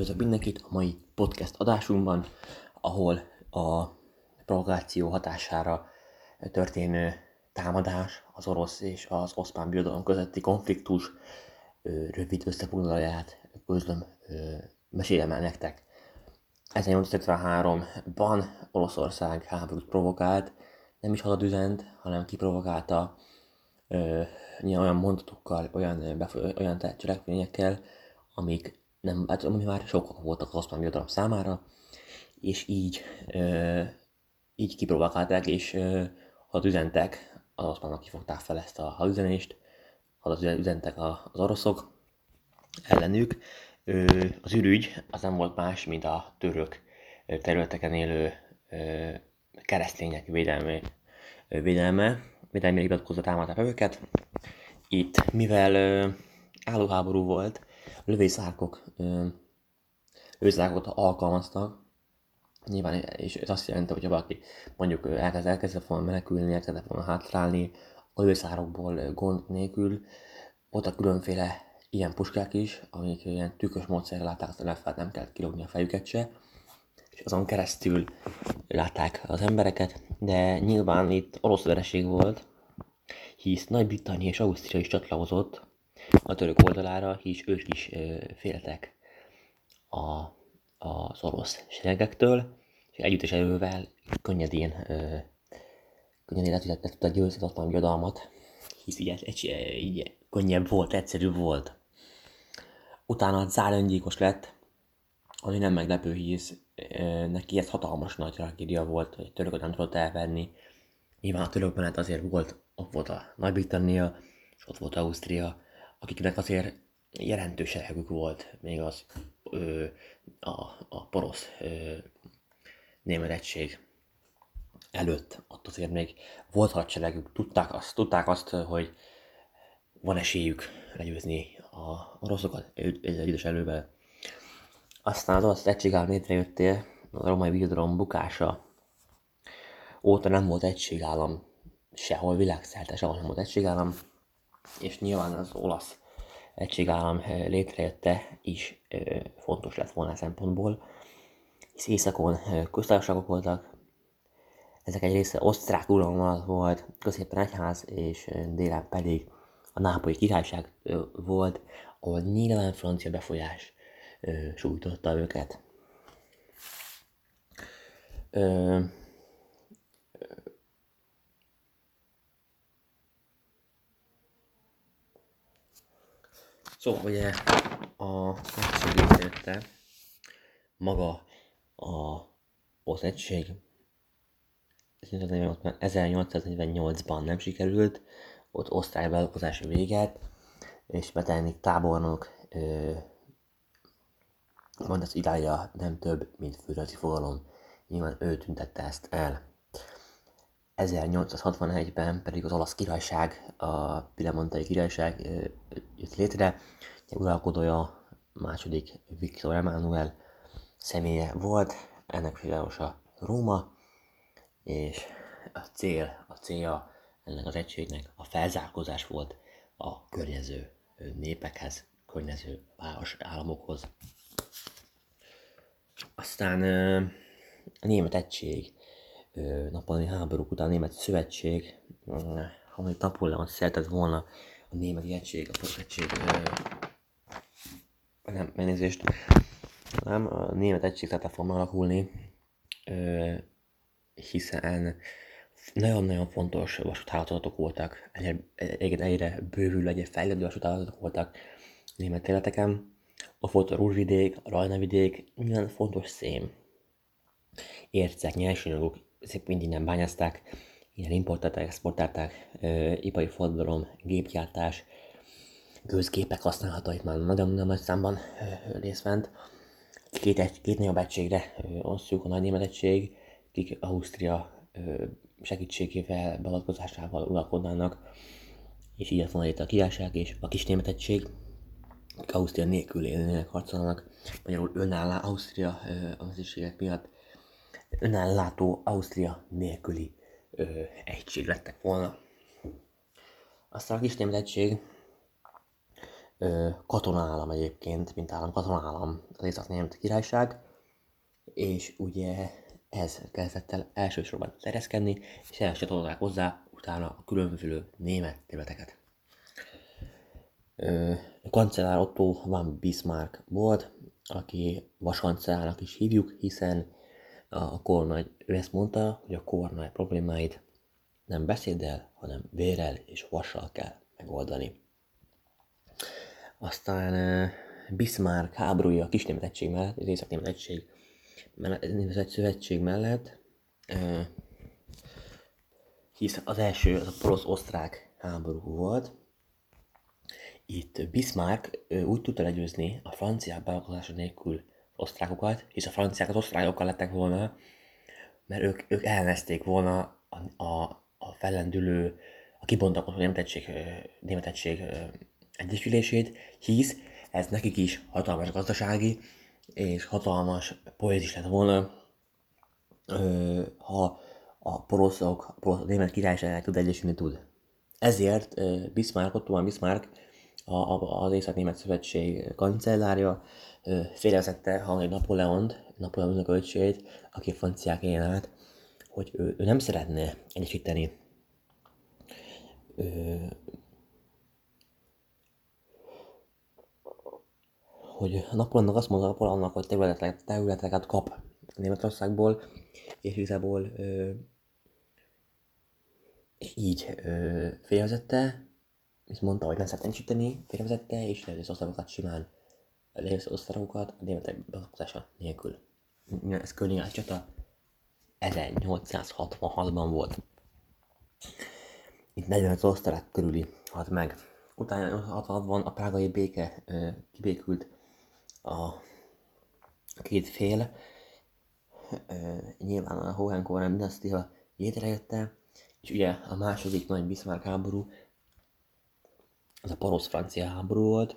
Üdvözlök mindenkit a mai podcast adásunkban, ahol a provokáció hatására történő támadás, az orosz és az oszmán birodalom közötti konfliktus rövid összefoglalóját közlöm, mesélem el nektek. 1853-ban Oroszország háborút provokált, nem is hadat üzent, hanem kiprovokálta ö, olyan mondatokkal, olyan, befoly- olyan cselekvényekkel, amik nem, hát ami már sokkal voltak az oszmán birodalom számára, és így, ö, így kiprovokálták, és ö, hadat üzentek, az oszmánok kifogták fel ezt a hadüzenést, hadat üzentek az oroszok ellenük. Ö, az ürügy az nem volt más, mint a török területeken élő ö, keresztények védelme, védelme, védelmére hivatkozva támadták őket. Itt, mivel ö, állóháború volt, lövészárkok, lövészárkot alkalmaztak, nyilván, és ez azt jelenti, hogy ha valaki mondjuk elkezd, elkezdett volna menekülni, elkezdett volna hátrálni, a lövészárokból gond nélkül, voltak különféle ilyen puskák is, amik ilyen tükös módszerrel látták azt a lefát, nem kellett kilogni a fejüket se, és azon keresztül látták az embereket, de nyilván itt orosz vereség volt, hisz Nagy-Britannia és Ausztria is csatlakozott a török oldalára, hisz ők is féltek a, az orosz seregektől, és együttes erővel könnyedén, könnyedén le, tudta győzni az birodalmat, hisz így, egy, így könnyebb volt, egyszerűbb volt. Utána Zár öngyilkos lett, ami nem meglepő, hisz neki ez hatalmas nagy tragédia volt, hogy törököt nem tudott elvenni. Nyilván a török menet azért volt, ott volt a Nagy-Britannia, és ott volt Ausztria, akiknek azért jelentős elegük volt még az ö, a, a porosz ö, német egység előtt. Ott azért még volt hadseregük, tudták azt, tudták azt, hogy van esélyük legyőzni a oroszokat egy idős elővel. Aztán az orosz egységállam létrejöttél, a romai birodalom bukása óta nem volt egységállam sehol világszerte, sehol nem volt egységállam, és nyilván az olasz egységállam létrejötte is fontos lett volna szempontból, hisz északon köztársaságok voltak, ezek egy része osztrák uralom volt, középen egyház, és délen pedig a nápolyi királyság volt, ahol nyilván francia befolyás sújtotta őket. Ö, Szóval ugye a létrejött maga a az egység 1848-ban nem sikerült, ott osztálybelkozás véget, és Metelnik tábornok mondta, az idája nem több, mint földrajzi fogalom. Nyilván ő tüntette ezt el. 1861-ben pedig az olasz királyság, a Piemontai királyság jött létre, uralkodója második Viktor Emanuel személye volt, ennek fővárosa Róma, és a cél, a célja ennek az egységnek a felzárkózás volt a környező népekhez, környező város államokhoz. Aztán a német egység, napoleoni háborúk után a német szövetség, amit Napóleon szeretett volna a német egység, a egység, nem, elnézést, nem, a német egység szeretett volna alakulni, hiszen nagyon-nagyon fontos vasúthálózatok voltak, egyre, egyre, bővül, egyre fejlődő vasúthálózatok voltak német területeken. Ott volt a Rúrvidék, a Rajnavidék, minden fontos szém. Ércek, nyersanyagok, szép mind innen bányázták, innen importálták, exportálták, ipari forradalom, gépgyártás, gőzgépek használata itt már nagyon-nagyon nagy számban vett. Két, egy, két nagyobb egységre osztjuk a nagy német egység, kik Ausztria segítségével, beavatkozásával uralkodnának, és így lett volna a királyság és a kis német egység, Ausztria nélkül élnének, harcolnak, magyarul önállá Ausztria az egységek miatt önállátó Ausztria nélküli ö, egység lettek volna. Aztán a kis ö, katonaállam egyébként, mint állam, katonaállam az Észak-Német Királyság, és ugye ez kezdett el elsősorban terjeszkedni, és elcsatolták hozzá utána a különböző német területeket. Kancellár Otto van Bismarck volt, aki vasancellárnak is hívjuk, hiszen a kormány, ő ezt mondta, hogy a kormány problémáit nem beszéddel, hanem vérrel és vassal kell megoldani. Aztán Bismarck háborúja a kisnémet egység mellett, az északnémet egység mellett, szövetség mellett, hisz az első az a porosz-osztrák háború volt. Itt Bismarck úgy tudta legyőzni a franciák beavatkozása nélkül osztrákokat, hisz a franciák az osztrákokkal lettek volna, mert ők, ők elnezték volna a, a, a fellendülő, a kibontakozó németettség, németettség egyesülését, hisz ez nekik is hatalmas gazdasági és hatalmas poézis lett volna, ha a poroszok, a német királyság tud egyesülni tud. Ezért Bismarck, Otto von Bismarck, a, a, az Észak-Német Szövetség kancellárja félrevezette a Napóleont, Napóleon költségét, aki franciák élen át, hogy ő, ő nem szeretne egyesíteni hogy Napóleonnak azt mondta Napóleonnak, hogy területeket, területeket kap Németországból, és igazából ö, így ö, félrevezette, és mondta, hogy nem szeret egyesíteni, félrevezette, és az osztarokat simán az osztarokat a németek beavatkozása nélkül. Ez Königás csata 1866-ban volt. Itt 45 osztarak körüli halt meg. Utána 66-ban a prágai béke kibékült a két fél, nyilván a Hohenkorn dinasztia létrejötte, és ugye a második nagy Bismarck háború, az a porosz-francia háború volt,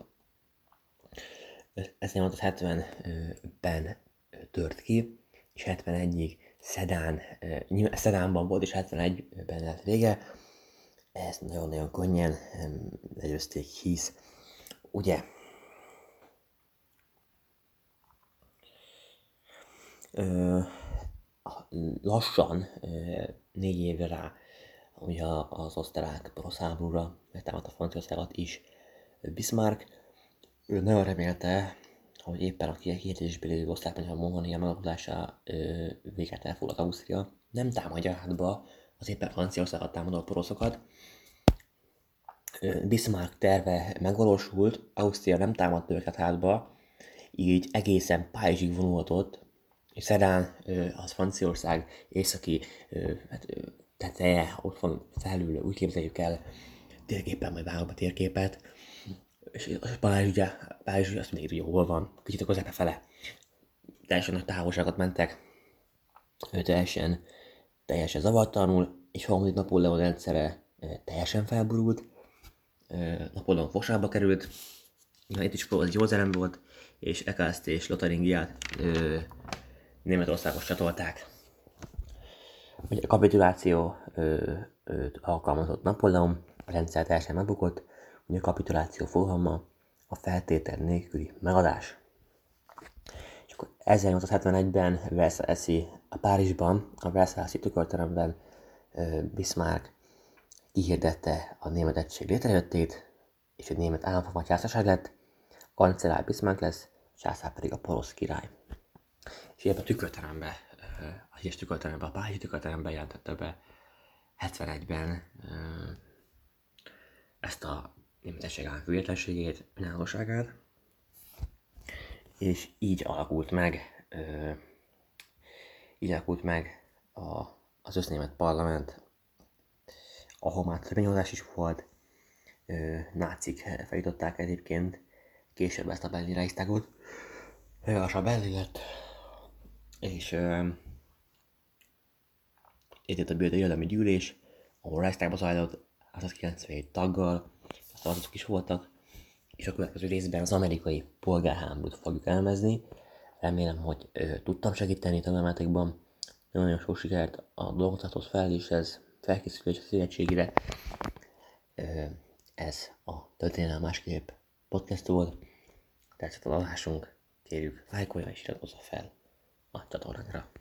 ez 70-ben tört ki, és 71-ig Szedán, Szedánban volt, és 71-ben lett vége. Ezt nagyon-nagyon könnyen legyőzték, hisz. Ugye? Lassan, négy évre rá, ugye az osztrák porosz háborúra megtámadta Franciaországot is Bismarck, ő nagyon remélte, hogy éppen a kiegészítésbeli osztrák a Mongolia megalkodása véget elfoglalt Ausztria, nem támadja hátba az éppen Franciaországot támadó poroszokat. Bismarck terve megvalósult, Ausztria nem támadta őket hátba, így egészen Párizsig vonulhatott, és Szedán, az Franciaország északi hát, teteje, ott van felül, úgy képzeljük el, térképen, majd vágom a térképet, és Párizs ugye, Párizs ugye azt még jól van, kicsit a közepe fele. Teljesen nagy távolságot mentek, teljesen, teljesen zavartalanul, és harmadik Napóleon rendszere teljesen felborult, Napóleon fosába került, Na, itt is egy jó volt, és Ekászt és Lotaringiát Németországhoz csatolták. Ugye a kapituláció ö, ö, alkalmazott Napóleon, a rendszer teljesen megbukott, ugye a kapituláció fogalma a feltétel nélküli megadás. És akkor 1871-ben Versailles a Párizsban, a Versailles tükörteremben Bismarck kihirdette a német egység létrejöttét, és egy német államforma lett, kancellár Bismarck lesz, császár pedig a porosz király és ebben a tükörterembe, a híres tükörterembe, a Párizsi tükörterembe jelentette be 71-ben ezt a németesség függetlenségét, önállóságát, és így alakult meg, így alakult meg a, az össznémet parlament, ahol már törvényhozás is volt, nácik feljutották egyébként, később ezt a Berlin Reichstagot, a Berlin lett és uh, itt a birodalmi gyűlés, ahol Reichstagba zajlott 197 taggal, szavazatok is voltak, és a következő részben az amerikai polgárháborút fogjuk elmezni. Remélem, hogy ö, tudtam segíteni tanulmányokban. Nagyon sok sikert a dolgozathoz fel, és ez felkészülés a szövetségére. ez a történelem másképp podcast volt. Tetszett az adásunk, kérjük, lájkolja és iratkozza fel a csatornára.